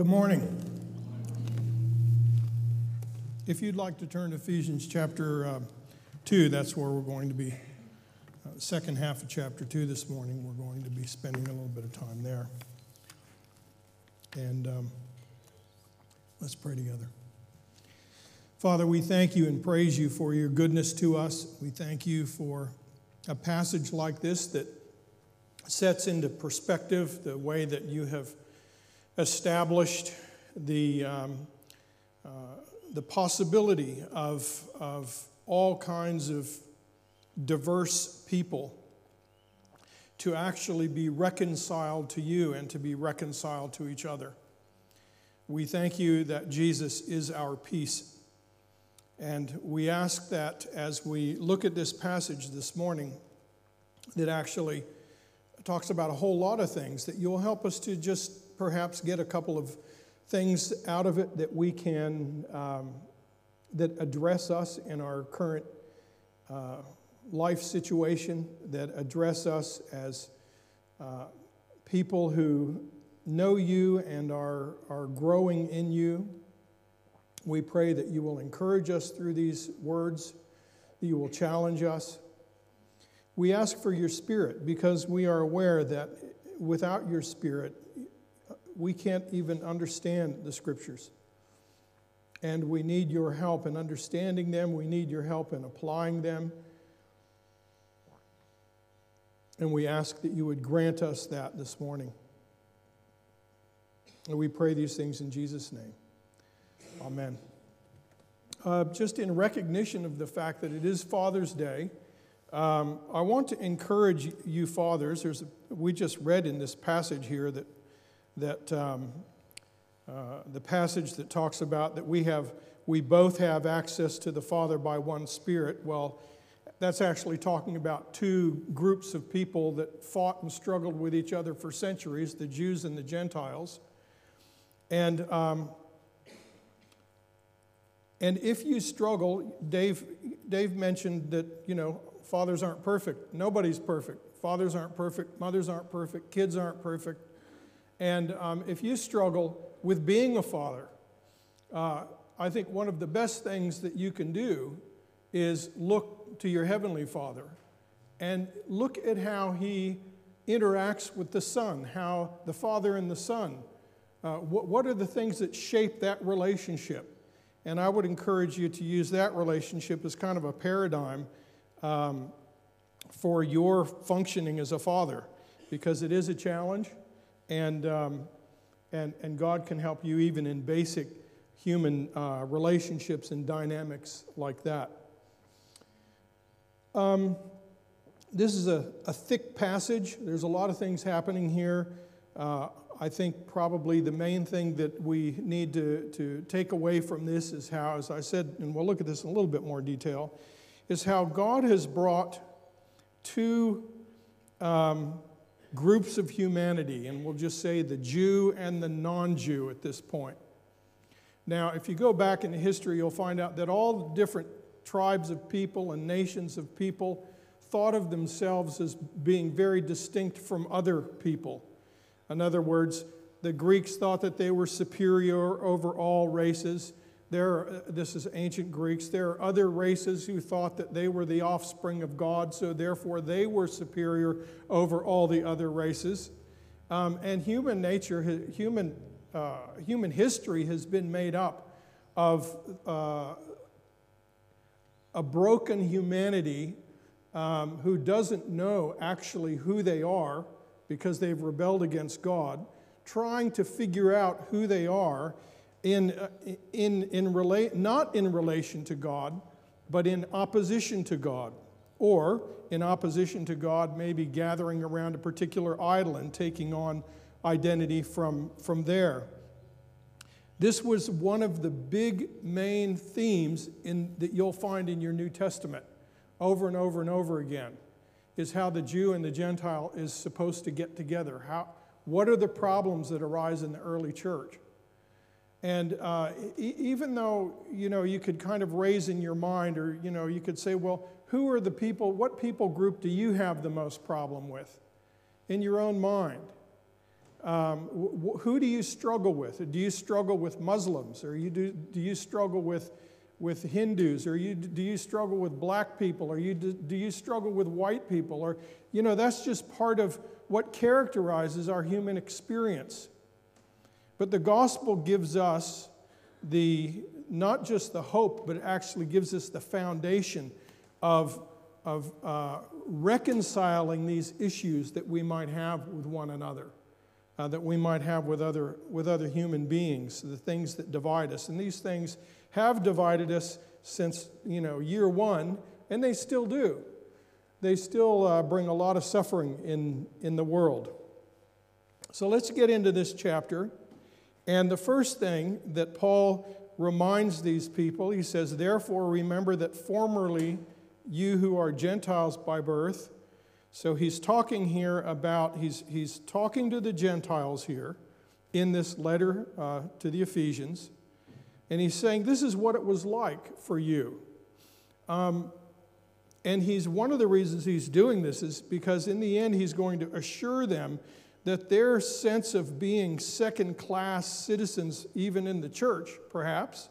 Good morning. If you'd like to turn to Ephesians chapter uh, 2, that's where we're going to be. Uh, second half of chapter 2 this morning, we're going to be spending a little bit of time there. And um, let's pray together. Father, we thank you and praise you for your goodness to us. We thank you for a passage like this that sets into perspective the way that you have established the, um, uh, the possibility of, of all kinds of diverse people to actually be reconciled to you and to be reconciled to each other. We thank you that Jesus is our peace. And we ask that as we look at this passage this morning, that actually talks about a whole lot of things, that you'll help us to just perhaps get a couple of things out of it that we can, um, that address us in our current uh, life situation, that address us as uh, people who know you and are, are growing in you. We pray that you will encourage us through these words, that you will challenge us. We ask for your spirit because we are aware that without your spirit, we can't even understand the scriptures. And we need your help in understanding them, we need your help in applying them. And we ask that you would grant us that this morning. And we pray these things in Jesus' name. Amen. Uh, just in recognition of the fact that it is Father's Day, um, I want to encourage you, fathers. There's we just read in this passage here that that um, uh, the passage that talks about that we have we both have access to the Father by one Spirit. Well, that's actually talking about two groups of people that fought and struggled with each other for centuries: the Jews and the Gentiles. And um, and if you struggle, Dave, Dave mentioned that, you know, fathers aren't perfect. Nobody's perfect. Fathers aren't perfect. Mothers aren't perfect. Kids aren't perfect. And um, if you struggle with being a father, uh, I think one of the best things that you can do is look to your Heavenly Father and look at how He interacts with the Son, how the Father and the Son, uh, what, what are the things that shape that relationship? And I would encourage you to use that relationship as kind of a paradigm um, for your functioning as a father, because it is a challenge, and, um, and, and God can help you even in basic human uh, relationships and dynamics like that. Um, this is a, a thick passage. There's a lot of things happening here. Uh, I think probably the main thing that we need to, to take away from this is how, as I said, and we'll look at this in a little bit more detail, is how God has brought two um, groups of humanity, and we'll just say the Jew and the non Jew at this point. Now, if you go back in history, you'll find out that all the different tribes of people and nations of people thought of themselves as being very distinct from other people. In other words, the Greeks thought that they were superior over all races. There are, this is ancient Greeks. There are other races who thought that they were the offspring of God, so therefore they were superior over all the other races. Um, and human nature, human, uh, human history has been made up of uh, a broken humanity um, who doesn't know actually who they are because they've rebelled against God, trying to figure out who they are in, uh, in, in rela- not in relation to God, but in opposition to God. Or in opposition to God, maybe gathering around a particular idol and taking on identity from, from there. This was one of the big main themes in, that you'll find in your New Testament over and over and over again is how the Jew and the Gentile is supposed to get together. How, what are the problems that arise in the early church? And uh, e- even though, you know, you could kind of raise in your mind, or, you know, you could say, well, who are the people, what people group do you have the most problem with in your own mind? Um, wh- who do you struggle with? Do you struggle with Muslims? Or you do, do you struggle with, with Hindus? Or you, do you struggle with black people? Or you, do, do you struggle with white people? Or, you know, that's just part of what characterizes our human experience. But the gospel gives us the, not just the hope, but it actually gives us the foundation of, of uh, reconciling these issues that we might have with one another, uh, that we might have with other, with other human beings, the things that divide us. And these things have divided us since, you know, year one, and they still do. They still uh, bring a lot of suffering in, in the world. So let's get into this chapter. And the first thing that Paul reminds these people, he says, Therefore, remember that formerly you who are Gentiles by birth. So he's talking here about, he's, he's talking to the Gentiles here in this letter uh, to the Ephesians. And he's saying, This is what it was like for you. Um, and he's one of the reasons he's doing this is because in the end, he's going to assure them that their sense of being second class citizens, even in the church, perhaps,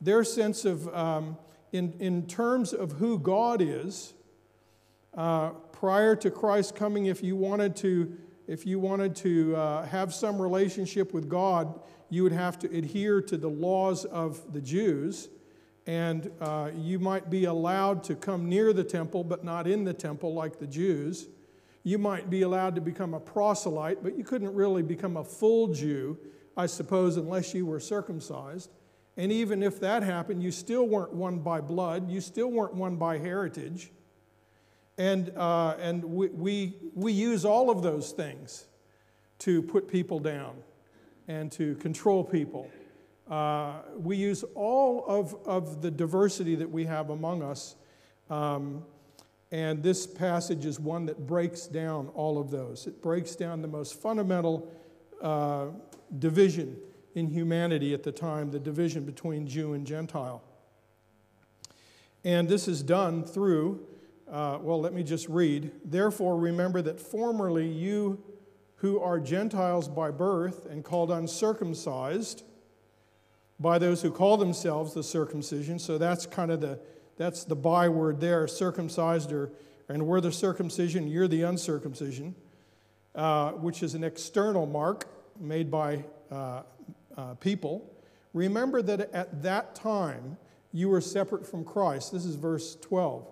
their sense of, um, in, in terms of who God is, uh, prior to Christ coming, if you wanted to, if you wanted to uh, have some relationship with God, you would have to adhere to the laws of the Jews, and uh, you might be allowed to come near the temple, but not in the temple like the Jews. You might be allowed to become a proselyte, but you couldn't really become a full Jew, I suppose, unless you were circumcised. And even if that happened, you still weren't one by blood, you still weren't one by heritage. And, uh, and we, we, we use all of those things to put people down and to control people. Uh, we use all of, of the diversity that we have among us um, and this passage is one that breaks down all of those. It breaks down the most fundamental uh, division in humanity at the time, the division between Jew and Gentile. And this is done through, uh, well, let me just read. Therefore, remember that formerly you who are Gentiles by birth and called uncircumcised by those who call themselves the circumcision, so that's kind of the that's the byword there, circumcised, or, and we're the circumcision, you're the uncircumcision, uh, which is an external mark made by uh, uh, people. Remember that at that time you were separate from Christ. This is verse 12.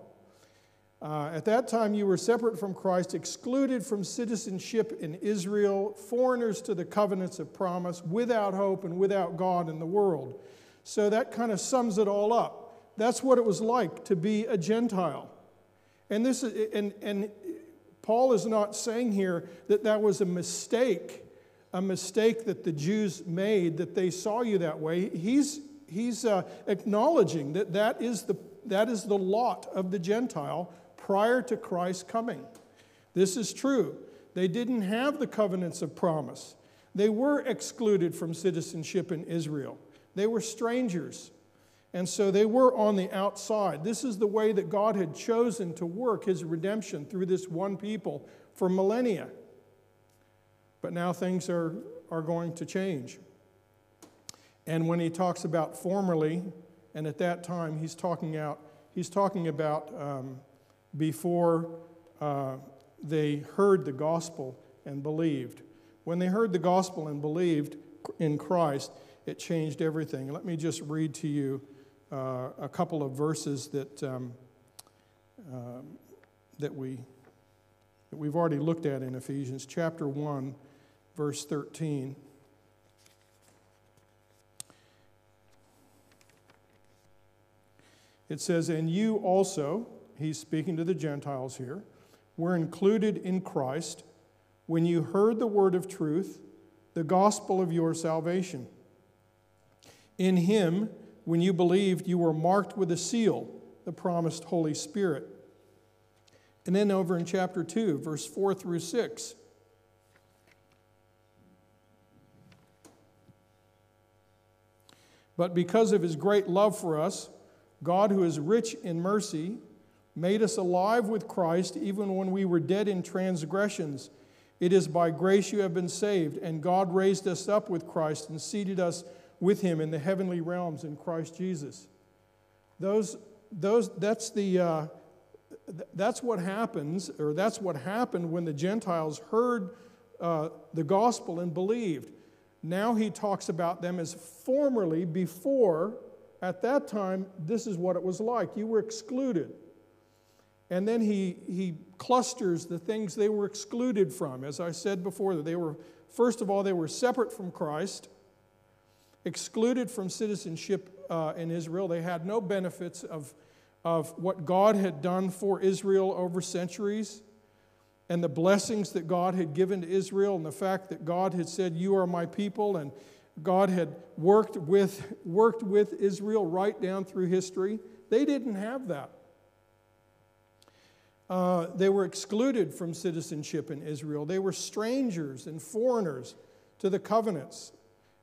Uh, at that time, you were separate from Christ, excluded from citizenship in Israel, foreigners to the covenants of promise, without hope and without God in the world. So that kind of sums it all up. That's what it was like to be a Gentile. And, this is, and, and Paul is not saying here that that was a mistake, a mistake that the Jews made, that they saw you that way. He's, he's uh, acknowledging that that is, the, that is the lot of the Gentile prior to Christ's coming. This is true. They didn't have the covenants of promise, they were excluded from citizenship in Israel, they were strangers. And so they were on the outside. This is the way that God had chosen to work his redemption through this one people for millennia. But now things are, are going to change. And when he talks about formerly, and at that time, he's talking, out, he's talking about um, before uh, they heard the gospel and believed. When they heard the gospel and believed in Christ, it changed everything. Let me just read to you uh, a couple of verses that, um, uh, that, we, that we've already looked at in Ephesians, chapter 1, verse 13. It says, And you also, he's speaking to the Gentiles here, were included in Christ when you heard the word of truth, the gospel of your salvation. In him, when you believed, you were marked with a seal, the promised Holy Spirit. And then over in chapter 2, verse 4 through 6. But because of his great love for us, God, who is rich in mercy, made us alive with Christ even when we were dead in transgressions. It is by grace you have been saved, and God raised us up with Christ and seated us with him in the heavenly realms in Christ Jesus. Those, those, that's, the, uh, that's what happens, or that's what happened when the Gentiles heard uh, the gospel and believed. Now he talks about them as formerly, before, at that time, this is what it was like. You were excluded. And then he, he clusters the things they were excluded from. As I said before, they were, first of all, they were separate from Christ, excluded from citizenship uh, in Israel. They had no benefits of, of what God had done for Israel over centuries and the blessings that God had given to Israel and the fact that God had said, You are my people, and God had worked with, worked with Israel right down through history. They didn't have that. Uh, they were excluded from citizenship in Israel. They were strangers and foreigners to the covenants.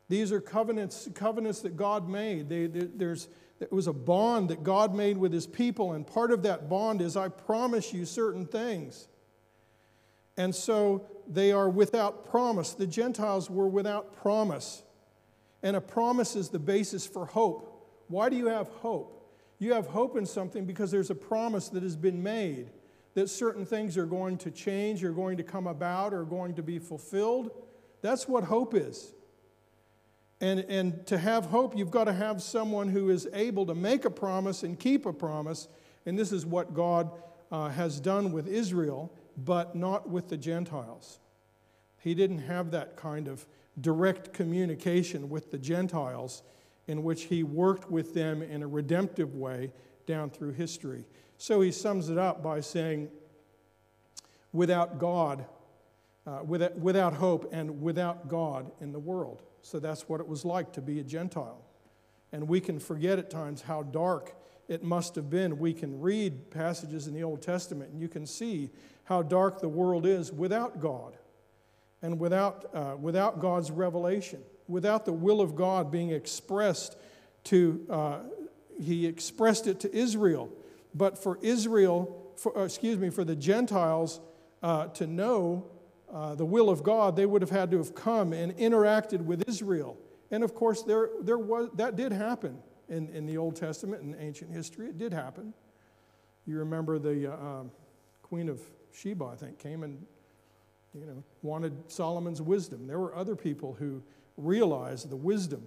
These are covenants, covenants that God made. They, they, there's, it was a bond that God made with his people, and part of that bond is I promise you certain things. And so they are without promise. The Gentiles were without promise. And a promise is the basis for hope. Why do you have hope? You have hope in something because there's a promise that has been made that certain things are going to change, are going to come about, are going to be fulfilled. That's what hope is. And, and to have hope, you've got to have someone who is able to make a promise and keep a promise. And this is what God uh, has done with Israel, but not with the Gentiles. He didn't have that kind of direct communication with the Gentiles in which he worked with them in a redemptive way down through history. So he sums it up by saying, without God, uh, without, without hope, and without God in the world. So that's what it was like to be a Gentile. And we can forget at times how dark it must have been. We can read passages in the Old Testament, and you can see how dark the world is without God and without, uh, without God's revelation, without the will of God being expressed to, uh, he expressed it to Israel but for Israel, for, uh, excuse me, for the Gentiles uh, to know uh, the will of God, they would have had to have come and interacted with Israel. And of course, there, there was, that did happen in, in the Old Testament and ancient history. It did happen. You remember the uh, um, Queen of Sheba, I think, came and you know, wanted Solomon's wisdom. There were other people who realized the wisdom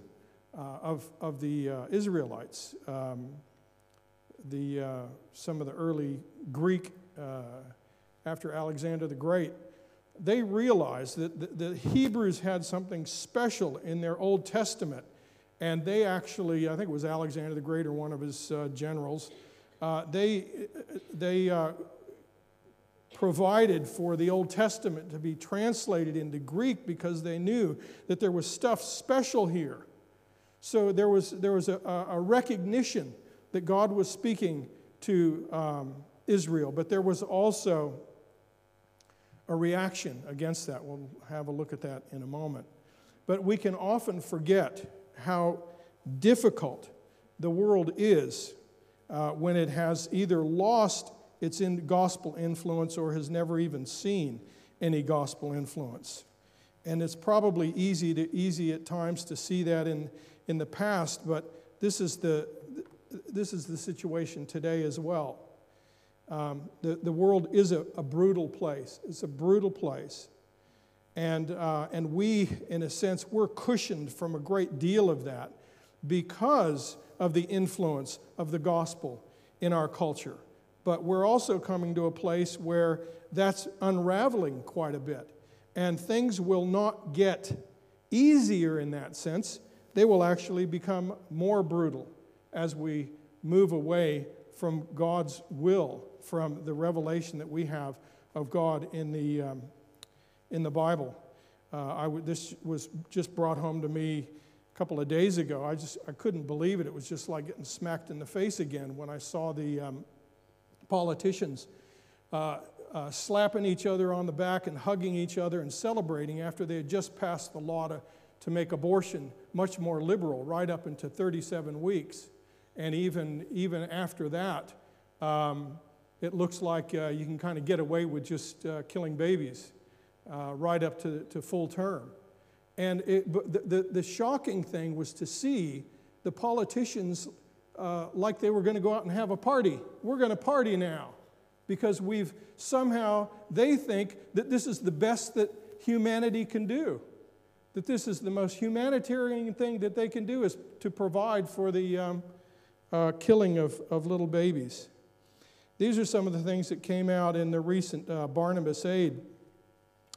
uh, of, of the uh, Israelites. Um, the, uh, some of the early Greek, uh, after Alexander the Great, they realized that the, the, Hebrews had something special in their Old Testament. And they actually, I think it was Alexander the Great or one of his uh, generals, uh, they, they uh, provided for the Old Testament to be translated into Greek because they knew that there was stuff special here. So there was, there was a, a recognition that God was speaking to um, Israel, but there was also a reaction against that. We'll have a look at that in a moment. But we can often forget how difficult the world is uh, when it has either lost its in gospel influence or has never even seen any gospel influence. And it's probably easy, to, easy at times to see that in, in the past, but this is the, this is the situation today as well. Um, the, the world is a, a, brutal place. It's a brutal place. And, uh, and we, in a sense, we're cushioned from a great deal of that because of the influence of the gospel in our culture. But we're also coming to a place where that's unraveling quite a bit. And things will not get easier in that sense, they will actually become more brutal as we move away from God's will, from the revelation that we have of God in the, um, in the Bible. Uh, this was just brought home to me a couple of days ago. I just I couldn't believe it. It was just like getting smacked in the face again when I saw the um, politicians uh, uh, slapping each other on the back and hugging each other and celebrating after they had just passed the law to, to make abortion much more liberal, right up into 37 weeks. And even, even after that, um, it looks like uh, you can kind of get away with just uh, killing babies uh, right up to, to full term. And it, the, the, the, shocking thing was to see the politicians uh, like they were going to go out and have a party. We're going to party now because we've somehow, they think that this is the best that humanity can do. That this is the most humanitarian thing that they can do is to provide for the um, uh, killing of, of little babies. These are some of the things that came out in the recent uh, Barnabas Aid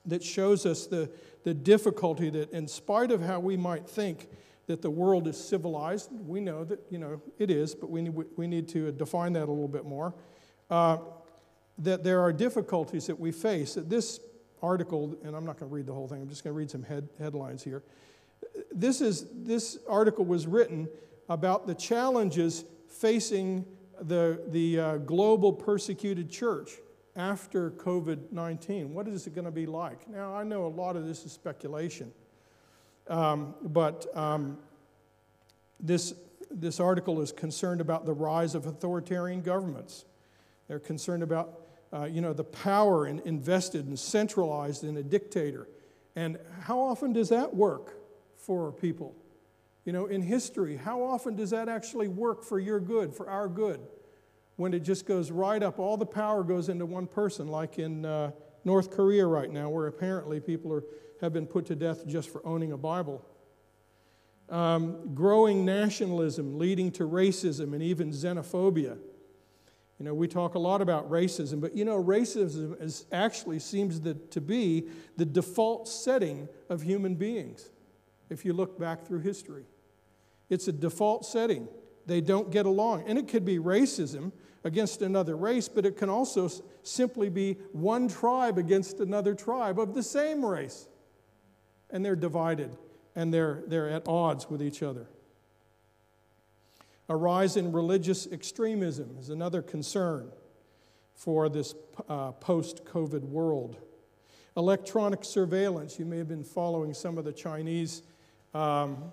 that shows us the, the difficulty that, in spite of how we might think that the world is civilized, we know that you know it is, but we need, we need to define that a little bit more. Uh, that there are difficulties that we face. That this article, and I'm not going to read the whole thing. I'm just going to read some head, headlines here. This is this article was written about the challenges facing the the uh, global persecuted church after COVID 19? What is it going to be like? Now, I know a lot of this is speculation, um, but um, this, this article is concerned about the rise of authoritarian governments. They're concerned about uh, you know, the power in, invested and centralized in a dictator. And how often does that work for people? You know, in history, how often does that actually work for your good, for our good? when it just goes right up, all the power goes into one person, like in uh, North Korea right now, where apparently people are, have been put to death just for owning a Bible. Um, growing nationalism leading to racism and even xenophobia. You know, we talk a lot about racism, but you know, racism is actually seems to be the default setting of human beings if you look back through history. It's a default setting. They don't get along. And it could be racism, against another race, but it can also simply be one tribe against another tribe of the same race. And they're divided and they're, they're at odds with each other. A rise in religious extremism is another concern for this uh, post COVID world. Electronic surveillance, you may have been following some of the Chinese um,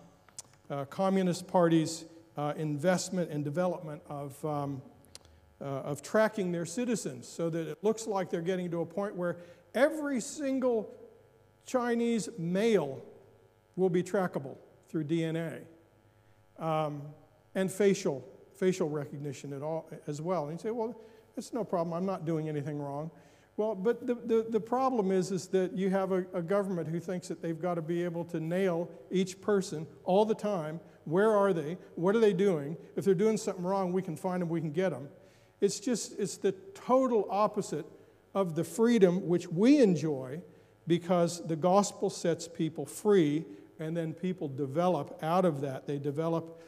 Communist Party's uh, investment and development of um, uh, of tracking their citizens so that it looks like they're getting to a point where every single Chinese male will be trackable through DNA um, and facial, facial recognition at all, as well. And you say, well, it's no problem. I'm not doing anything wrong. Well, but the, the, the problem is, is that you have a, a government who thinks that they've got to be able to nail each person all the time. Where are they? What are they doing? If they're doing something wrong, we can find them, we can get them. It's just, it's the total opposite of the freedom which we enjoy because the gospel sets people free and then people develop out of that. They develop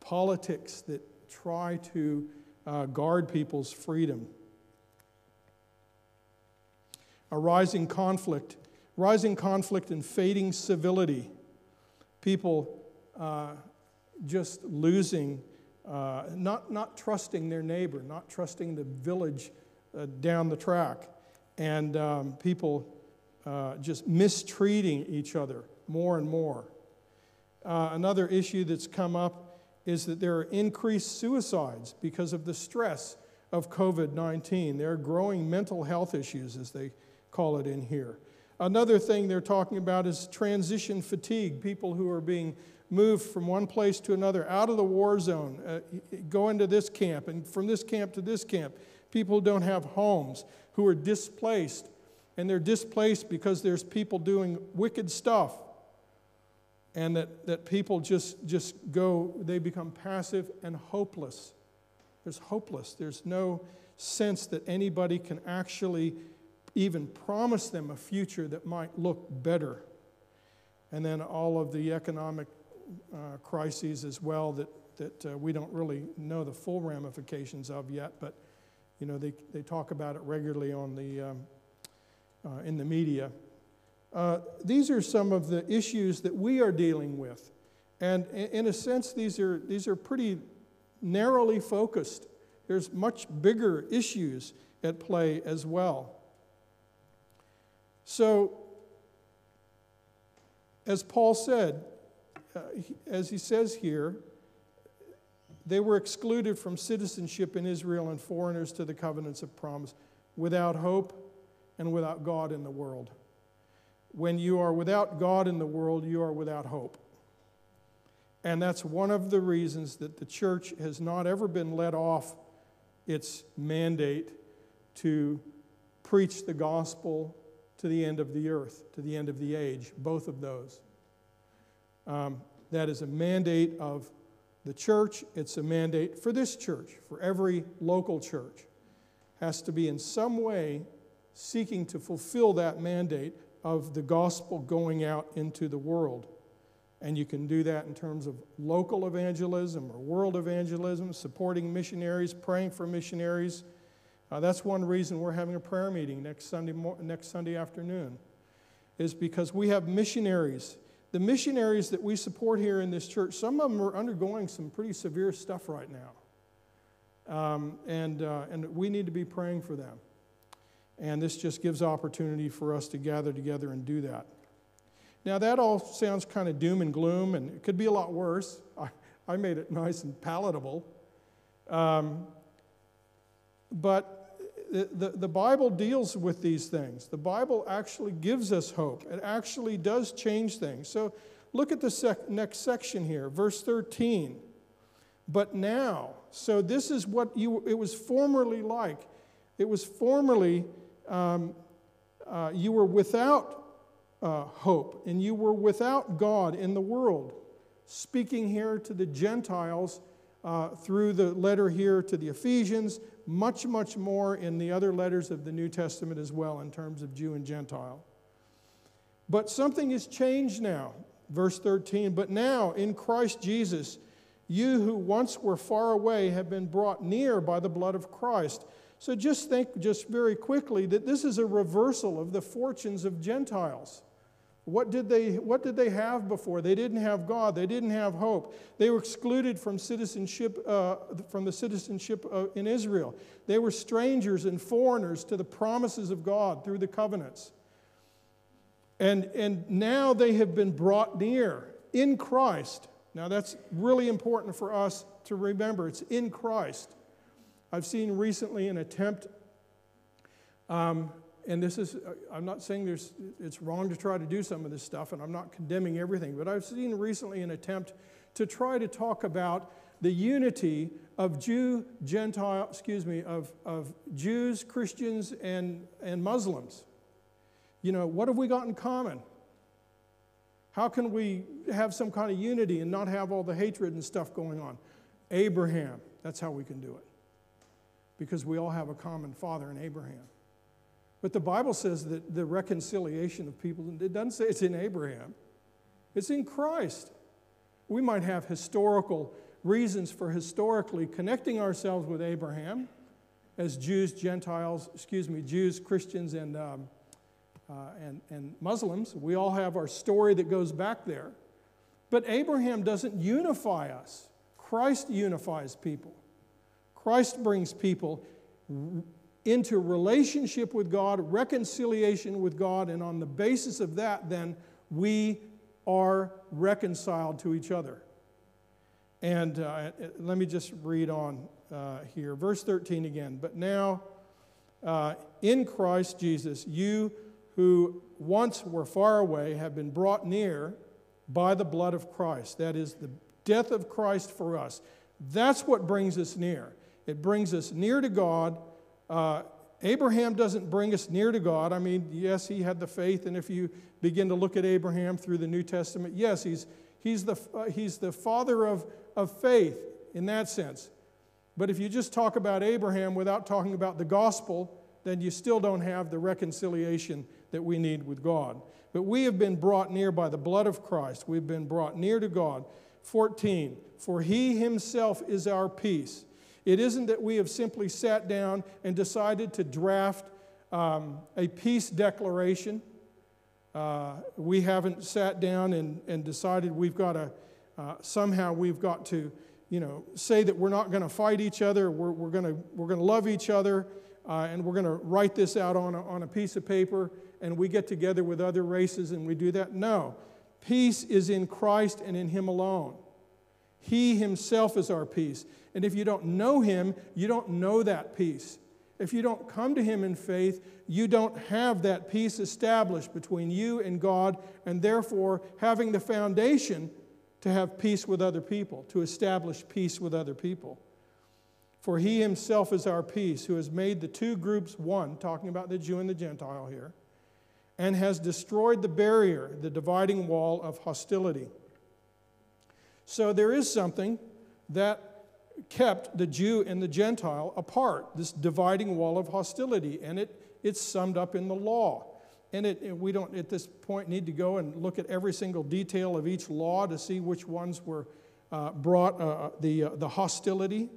politics that try to uh, guard people's freedom. A rising conflict, rising conflict and fading civility. People uh, just losing uh, not, not trusting their neighbor, not trusting the village uh, down the track, and um, people uh, just mistreating each other more and more. Uh, another issue that's come up is that there are increased suicides because of the stress of COVID 19. There are growing mental health issues, as they call it in here. Another thing they're talking about is transition fatigue, people who are being moved from one place to another, out of the war zone, uh, go into this camp, and from this camp to this camp. People who don't have homes, who are displaced, and they're displaced because there's people doing wicked stuff. And that, that people just, just go, they become passive and hopeless. There's hopeless. There's no sense that anybody can actually even promise them a future that might look better. And then all of the economic uh, crises as well that, that uh, we don't really know the full ramifications of yet, but you know, they, they talk about it regularly on the, um, uh, in the media. Uh, these are some of the issues that we are dealing with. And in a sense, these are, these are pretty narrowly focused. There's much bigger issues at play as well. So, as Paul said, uh, as he says here, they were excluded from citizenship in Israel and foreigners to the covenants of promise, without hope and without God in the world. when you are without God in the world, you are without hope. And that's one of the reasons that the church has not ever been let off its mandate to preach the gospel to the end of the earth, to the end of the age, both of those. Um, that is a mandate of the church, it's a mandate for this church, for every local church. Has to be in some way seeking to fulfill that mandate of the gospel going out into the world. And you can do that in terms of local evangelism or world evangelism, supporting missionaries, praying for missionaries. Uh, that's one reason we're having a prayer meeting next Sunday, mo- next Sunday afternoon, is because we have missionaries the missionaries that we support here in this church, some of them are undergoing some pretty severe stuff right now. Um, and, uh, and we need to be praying for them. And this just gives opportunity for us to gather together and do that. Now, that all sounds kind of doom and gloom, and it could be a lot worse. I, I made it nice and palatable. Um, but the, the, Bible deals with these things. The Bible actually gives us hope. It actually does change things. So look at the sec- next section here, verse 13. But now, so this is what you, it was formerly like. It was formerly, um, uh, you were without uh, hope and you were without God in the world. Speaking here to the Gentiles uh, through the letter here to the Ephesians, much, much more in the other letters of the New Testament as well in terms of Jew and Gentile. But something has changed now. Verse 13, but now in Christ Jesus, you who once were far away have been brought near by the blood of Christ. So just think, just very quickly, that this is a reversal of the fortunes of Gentiles. What did, they, what did they have before? They didn't have God. They didn't have hope. They were excluded from citizenship, uh, from the citizenship uh, in Israel. They were strangers and foreigners to the promises of God through the covenants. And, and now they have been brought near in Christ. Now that's really important for us to remember. It's in Christ. I've seen recently an attempt um, and this is, uh, I'm not saying there's, it's wrong to try to do some of this stuff, and I'm not condemning everything, but I've seen recently an attempt to try to talk about the unity of Jew, Gentile, excuse me, of, of Jews, Christians, and, and Muslims. You know, what have we got in common? How can we have some kind of unity and not have all the hatred and stuff going on? Abraham, that's how we can do it. Because we all have a common father in Abraham. But the Bible says that the reconciliation of people, it doesn't say it's in Abraham, it's in Christ. We might have historical reasons for historically connecting ourselves with Abraham as Jews, Gentiles, excuse me, Jews, Christians, and, um, uh, and, and Muslims. We all have our story that goes back there. But Abraham doesn't unify us, Christ unifies people. Christ brings people into relationship with God, reconciliation with God, and on the basis of that, then we are reconciled to each other. And uh, let me just read on uh, here. Verse 13 again. But now, uh, in Christ Jesus, you who once were far away have been brought near by the blood of Christ. That is the death of Christ for us. That's what brings us near. It brings us near to God uh, Abraham doesn't bring us near to God. I mean, yes, he had the faith, and if you begin to look at Abraham through the New Testament, yes, he's, he's, the, uh, he's the father of, of faith in that sense. But if you just talk about Abraham without talking about the gospel, then you still don't have the reconciliation that we need with God. But we have been brought near by the blood of Christ. We've been brought near to God. 14, for he himself is our peace it isn't that we have simply sat down and decided to draft um, a peace declaration. Uh, we haven't sat down and, and decided we've got to, uh, somehow we've got to, you know, say that we're not going to fight each other, we're, we're going we're to love each other, uh, and we're going to write this out on a, on a piece of paper, and we get together with other races and we do that. No. Peace is in Christ and in Him alone. He Himself is our peace. And if you don't know Him, you don't know that peace. if you don't come to Him in faith, you don't have that peace established between you and God, and therefore having the foundation to have peace with other people, to establish peace with other people. For He Himself is our peace, who has made the two groups one, talking about the Jew and the Gentile here, and has destroyed the barrier, the dividing wall of hostility. So there is something that kept the Jew and the Gentile apart, this dividing wall of hostility, and it, it's summed up in the law. And it, we don't, at this point, need to go and look at every single detail of each law to see which ones were uh, brought uh, uh the, uh, the hostility.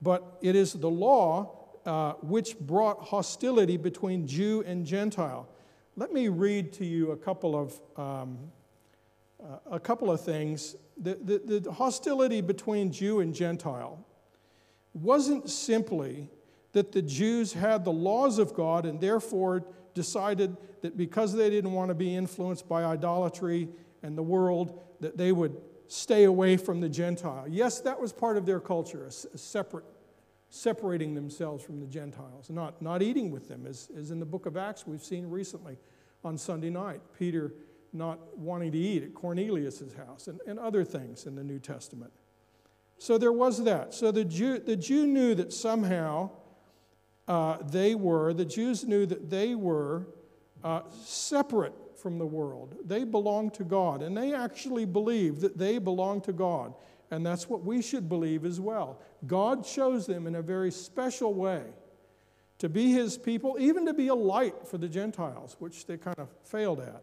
But it is the law uh, which brought hostility between Jew and Gentile. Let me read to you a couple of, um, uh, a couple of things the, the, the hostility between Jew and Gentile wasn't simply that the Jews had the laws of God and therefore decided that because they didn't want to be influenced by idolatry and the world, that they would stay away from the Gentile. Yes, that was part of their culture, a, separate, separating themselves from the Gentiles, not, not eating with them, as, as in the book of Acts we've seen recently on Sunday night. Peter not wanting to eat at Cornelius' house and, and other things in the New Testament. So there was that. So the Jew, the Jew knew that somehow uh, they were, the Jews knew that they were uh, separate from the world. They belonged to God, and they actually believed that they belonged to God. And that's what we should believe as well. God chose them in a very special way to be his people, even to be a light for the Gentiles, which they kind of failed at.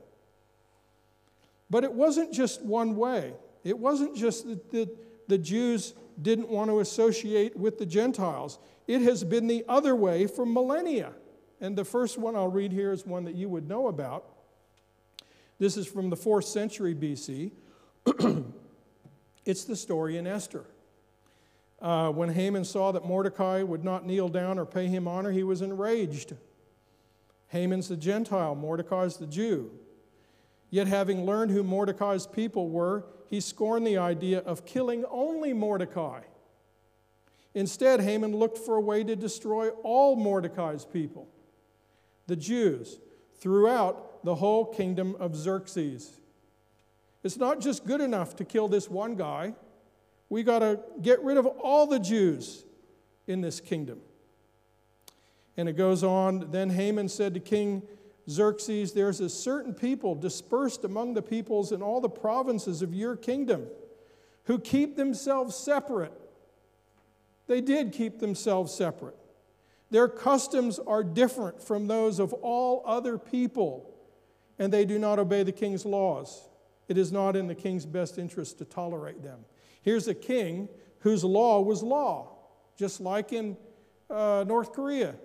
But it wasn't just one way. It wasn't just that the, the Jews didn't want to associate with the Gentiles. It has been the other way for millennia. And the first one I'll read here is one that you would know about. This is from the fourth century BC. it's the story in Esther. Uh, when Haman saw that Mordecai would not kneel down or pay him honor, he was enraged. Haman's the Gentile, Mordecai's the Jew. Yet, having learned who Mordecai's people were, he scorned the idea of killing only Mordecai. Instead, Haman looked for a way to destroy all Mordecai's people, the Jews, throughout the whole kingdom of Xerxes. It's not just good enough to kill this one guy, we got to get rid of all the Jews in this kingdom. And it goes on Then Haman said to King Xerxes, there's a certain people dispersed among the peoples in all the provinces of your kingdom who keep themselves separate. They did keep themselves separate. Their customs are different from those of all other people, and they do not obey the king's laws. It is not in the king's best interest to tolerate them. Here's a king whose law was law, just like in uh, North Korea.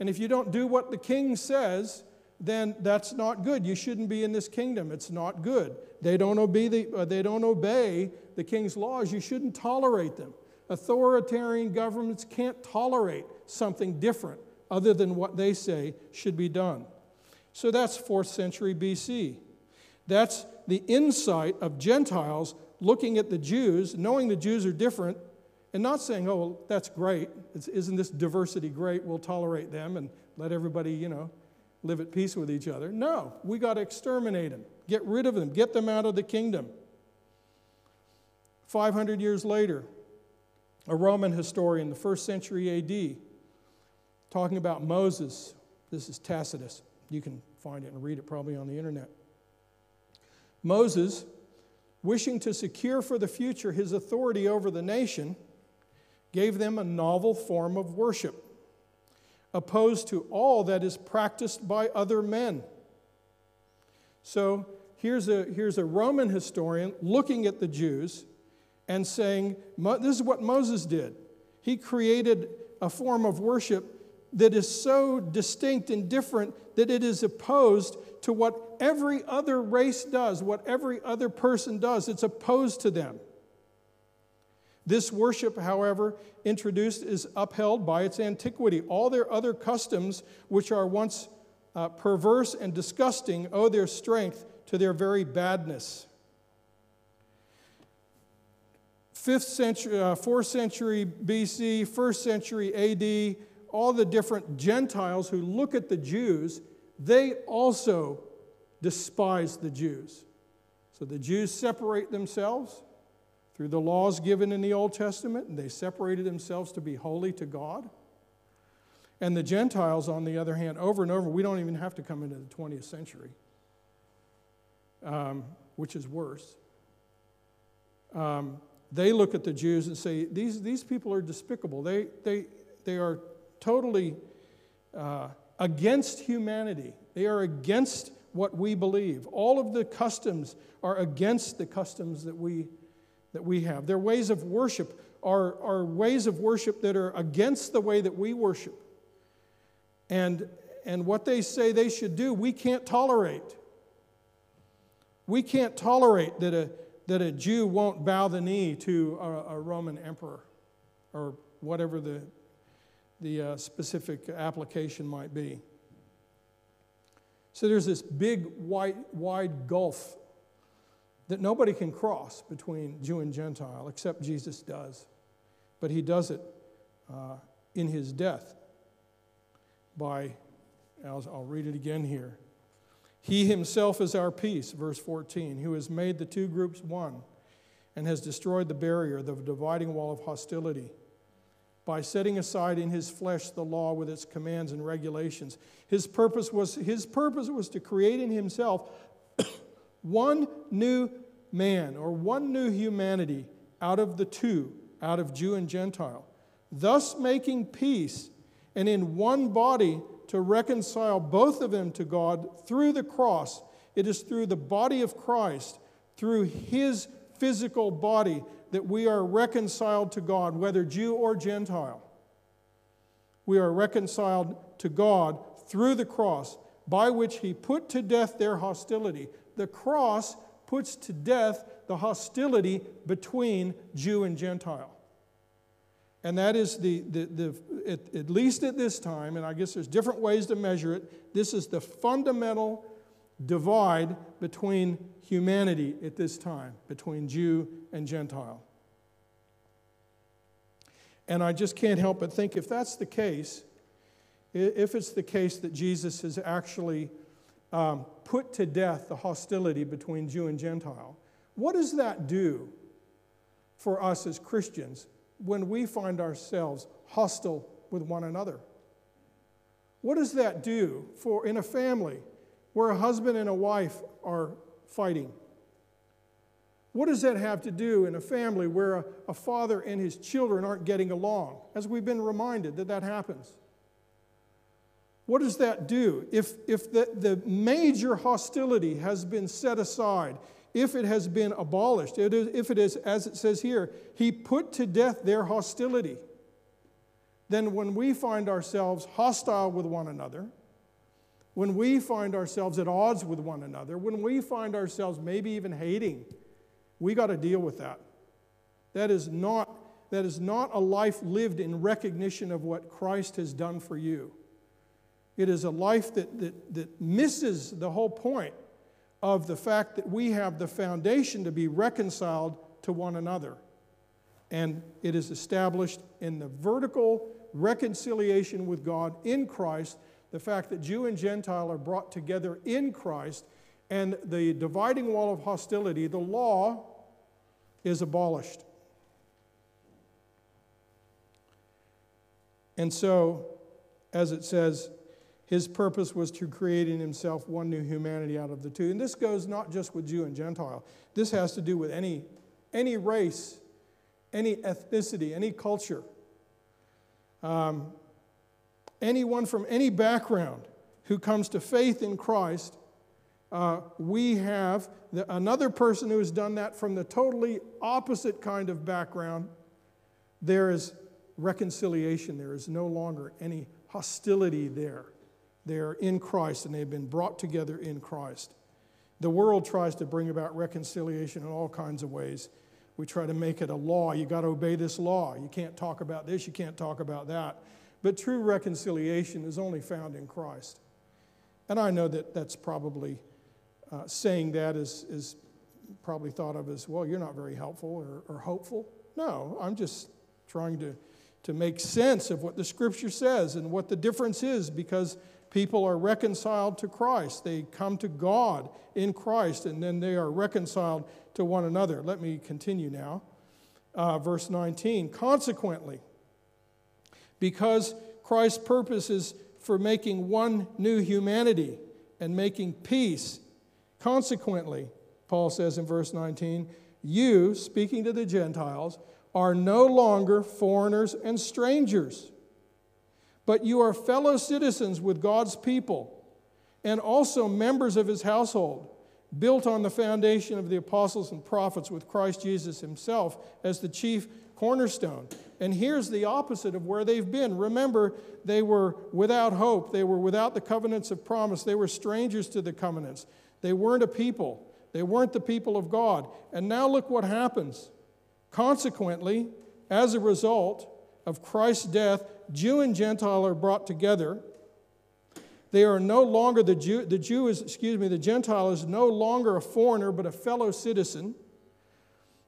And if you don't do what the king says, then that's not good. You shouldn't be in this kingdom. It's not good. They don't obey the, uh, they don't obey the king's laws. You shouldn't tolerate them. Authoritarian governments can't tolerate something different other than what they say should be done. So that's 4th century BC. That's the insight of Gentiles looking at the Jews, knowing the Jews are different, and not saying, oh, well, that's great. It's, isn't this diversity great? We'll tolerate them and let everybody, you know, live at peace with each other. No, we got to exterminate them, get rid of them, get them out of the kingdom. 500 years later, a Roman historian, the first century AD, talking about Moses, this is Tacitus. You can find it and read it probably on the internet. Moses, wishing to secure for the future his authority over the nation, gave them a novel form of worship, opposed to all that is practiced by other men. So here's a, here's a Roman historian looking at the Jews and saying, This is what Moses did. He created a form of worship that is so distinct and different that it is opposed to what every other race does, what every other person does. It's opposed to them. This worship, however, introduced is upheld by its antiquity. All their other customs, which are once uh, perverse and disgusting, owe their strength to their very badness. Fifth century, uh, fourth century BC, first century AD, all the different Gentiles who look at the Jews, they also despise the Jews. So the Jews separate themselves through the laws given in the Old Testament, and they separated themselves to be holy to God. And the Gentiles, on the other hand, over and over, we don't even have to come into the 20th century, um, which is worse. Um, they look at the Jews and say, These, these people are despicable. They, they, they are totally uh, against humanity, they are against what we believe. All of the customs are against the customs that we, that we have. Their ways of worship are, are ways of worship that are against the way that we worship. And, and what they say they should do, we can't tolerate. We can't tolerate that a, that a Jew won't bow the knee to a, a Roman emperor or whatever the, the uh, specific application might be. So there's this big, wide, wide gulf that nobody can cross between Jew and Gentile, except Jesus does. But he does it uh, in his death by, I'll, I'll read it again here. He himself is our peace, verse 14, who has made the two groups one and has destroyed the barrier, the dividing wall of hostility by setting aside in his flesh the law with its commands and regulations. His purpose was, his purpose was to create in himself one new man or one new humanity out of the two, out of Jew and Gentile, thus making peace and in one body to reconcile both of them to God through the cross. It is through the body of Christ, through his physical body, that we are reconciled to God, whether Jew or Gentile. We are reconciled to God through the cross, by which he put to death their hostility. The cross puts to death the hostility between Jew and Gentile. And that is the, the, the at, at least at this time, and I guess there's different ways to measure it, this is the fundamental divide between humanity at this time, between Jew and Gentile. And I just can't help but think if that's the case, if it's the case that Jesus is actually um, put to death the hostility between Jew and Gentile, what does that do for us as Christians when we find ourselves hostile with one another? What does that do for in a family where a husband and a wife are fighting? What does that have to do in a family where a, a, father and his children aren't getting along? As we've been reminded that that happens. What does that do? If, if the, the major hostility has been set aside, if it has been abolished, if it is, as it says here, he put to death their hostility, then when we find ourselves hostile with one another, when we find ourselves at odds with one another, when we find ourselves maybe even hating, we got to deal with that. That is, not, that is not a life lived in recognition of what Christ has done for you. It is a life that, that, that misses the whole point of the fact that we have the foundation to be reconciled to one another. And it is established in the vertical reconciliation with God in Christ, the fact that Jew and Gentile are brought together in Christ, and the dividing wall of hostility, the law, is abolished. And so, as it says, his purpose was to create in himself one new humanity out of the two. And this goes not just with Jew and Gentile, this has to do with any, any race, any ethnicity, any culture. Um, anyone from any background who comes to faith in Christ uh, we have the, another person who has done that from the totally opposite kind of background. There is reconciliation. There is no longer any hostility there. They are in Christ and they've been brought together in Christ. The world tries to bring about reconciliation in all kinds of ways. We try to make it a law. You got to obey this law. You can't talk about this, you can't talk about that. But true reconciliation is only found in Christ. And I know that that's probably uh, saying that is, is probably thought of as, well, you're not very helpful or, or hopeful. No, I'm just trying to to make sense of what the scripture says and what the difference is because people are reconciled to Christ. They come to God in Christ and then they are reconciled to one another. Let me continue now. Uh, verse 19. Consequently, because Christ's purpose is for making one new humanity and making peace, consequently, Paul says in verse 19, you, speaking to the Gentiles, are no longer foreigners and strangers, but you are fellow citizens with God's people and also members of his household, built on the foundation of the apostles and prophets with Christ Jesus himself as the chief cornerstone. And here's the opposite of where they've been. Remember, they were without hope, they were without the covenants of promise, they were strangers to the covenants, they weren't a people. They weren't the people of God. And now look what happens. Consequently, as a result of Christ's death, Jew and Gentile are brought together. They are no longer the Jew, the Jew is, excuse me, the Gentile is no longer a foreigner but a fellow citizen.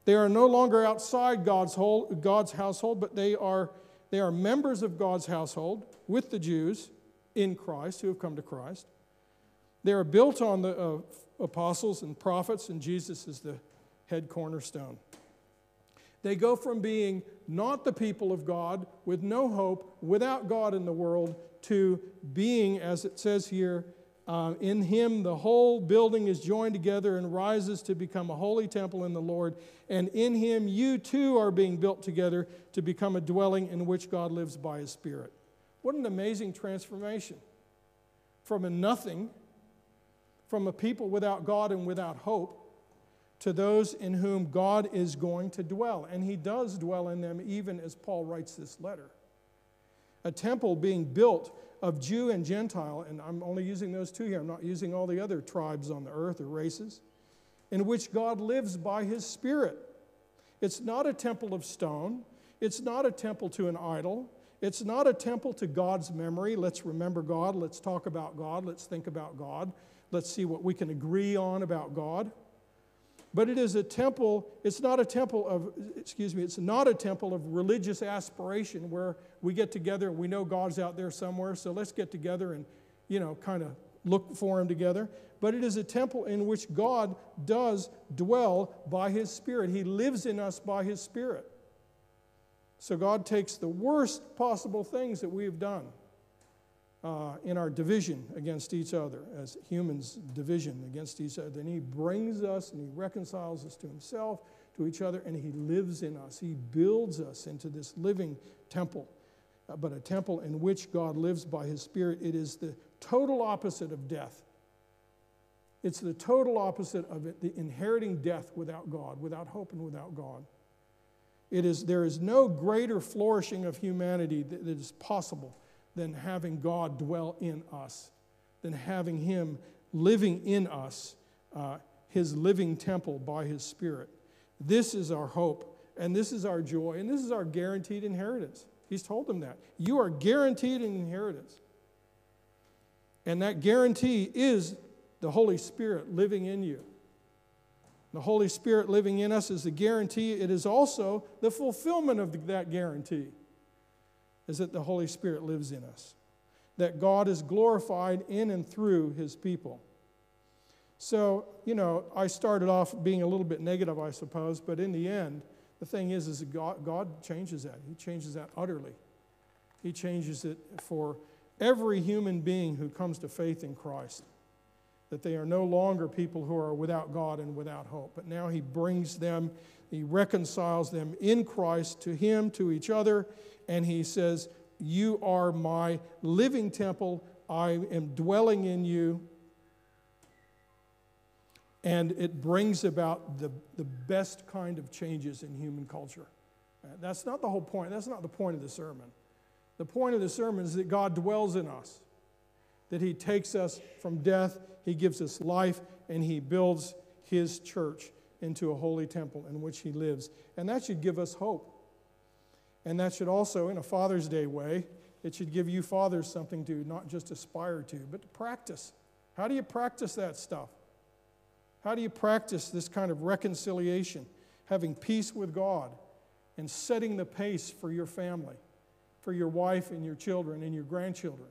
They are no longer outside God's, whole, God's household, but they are, they are members of God's household with the Jews in Christ who have come to Christ. They are built on the uh, apostles and prophets, and Jesus is the head cornerstone. They go from being not the people of God, with no hope, without God in the world, to being, as it says here, uh, in him the whole building is joined together and rises to become a holy temple in the Lord. And in him you too are being built together to become a dwelling in which God lives by his Spirit. What an amazing transformation. From a nothing, from a people without God and without hope, to those in whom God is going to dwell. And he does dwell in them, even as Paul writes this letter. A temple being built of Jew and Gentile, and I'm only using those two here, I'm not using all the other tribes on the earth or races, in which God lives by his Spirit. It's not a temple of stone, it's not a temple to an idol. It's not a temple to God's memory. Let's remember God. Let's talk about God. Let's think about God. Let's see what we can agree on about God. But it is a temple, it's not a temple of, excuse me, it's not a temple of religious aspiration where we get together and we know God's out there somewhere, so let's get together and, you know, kind of look for Him together. But it is a temple in which God does dwell by His Spirit. He lives in us by His Spirit. So God takes the worst possible things that we've done uh, in our division against each other, as humans' division against each other. And He brings us and He reconciles us to Himself, to each other, and He lives in us. He builds us into this living temple, uh, but a temple in which God lives by His Spirit. It is the total opposite of death. It's the total opposite of it, the inheriting death without God, without hope and without God. It is, there is no greater flourishing of humanity that, that is possible than having God dwell in us, than having Him living in us, uh, His living temple by His Spirit. This is our hope, and this is our joy, and this is our guaranteed inheritance. He's told them that. You are guaranteed an inheritance. And that guarantee is the Holy Spirit living in you. The Holy Spirit living in us is the guarantee. It is also the fulfillment of that guarantee is that the Holy Spirit lives in us, that God is glorified in and through his people. So, you know, I started off being a little bit negative, I suppose, but in the end, the thing is, is God, God changes that. He changes that utterly. He changes it for every human being who comes to faith in Christ. That they are no longer people who are without God and without hope, but now He brings them, He reconciles them in Christ to Him, to each other, and he says, You are my living temple. I am dwelling in you. And it brings about the, the best kind of changes in human culture. Uh, that's not the whole point. That's not the point of the sermon. The point of the sermon is that God dwells in us, that He takes us from death, He gives us life, and He builds His church into a holy temple in which He lives. And that should give us hope. And that should also, in a Father's Day way, it should give you fathers something to not just aspire to, but to practice. How do you practice that stuff? How do you practice this kind of reconciliation, having peace with God, and setting the pace for your family? for your wife and your children and your grandchildren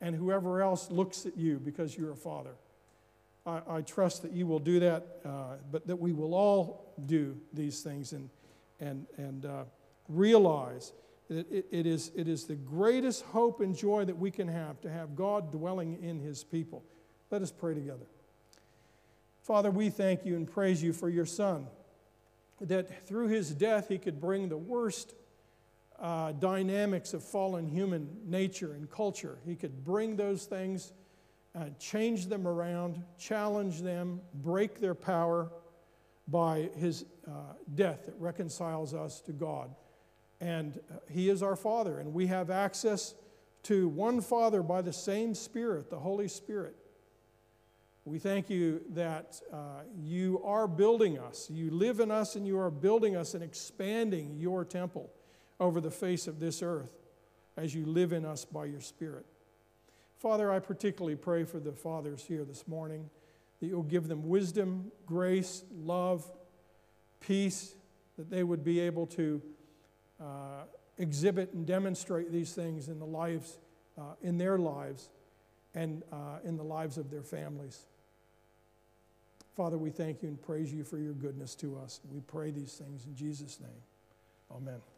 and whoever else looks at you because you're a father. I, I trust that you will do that, uh, but that we will all do these things and, and, and uh, realize that it, it, is, it is the greatest hope and joy that we can have to have God dwelling in his people. Let us pray together. Father, we thank you and praise you for your Son, that through his death he could bring the worst uh, dynamics of fallen human nature and culture. He could bring those things, uh, change them around, challenge them, break their power by his uh, death that reconciles us to God. And uh, he is our Father, and we have access to one Father by the same Spirit, the Holy Spirit. We thank you that uh, you are building us. You live in us and you are building us and expanding your temple over the face of this earth as you live in us by your Spirit. Father, I particularly pray for the fathers here this morning that you'll give them wisdom, grace, love, peace, that they would be able to uh, exhibit and demonstrate these things in the lives, uh, in their lives, and uh, in the lives of their families. Father, we thank you and praise you for your goodness to us. We pray these things in Jesus' name. Amen.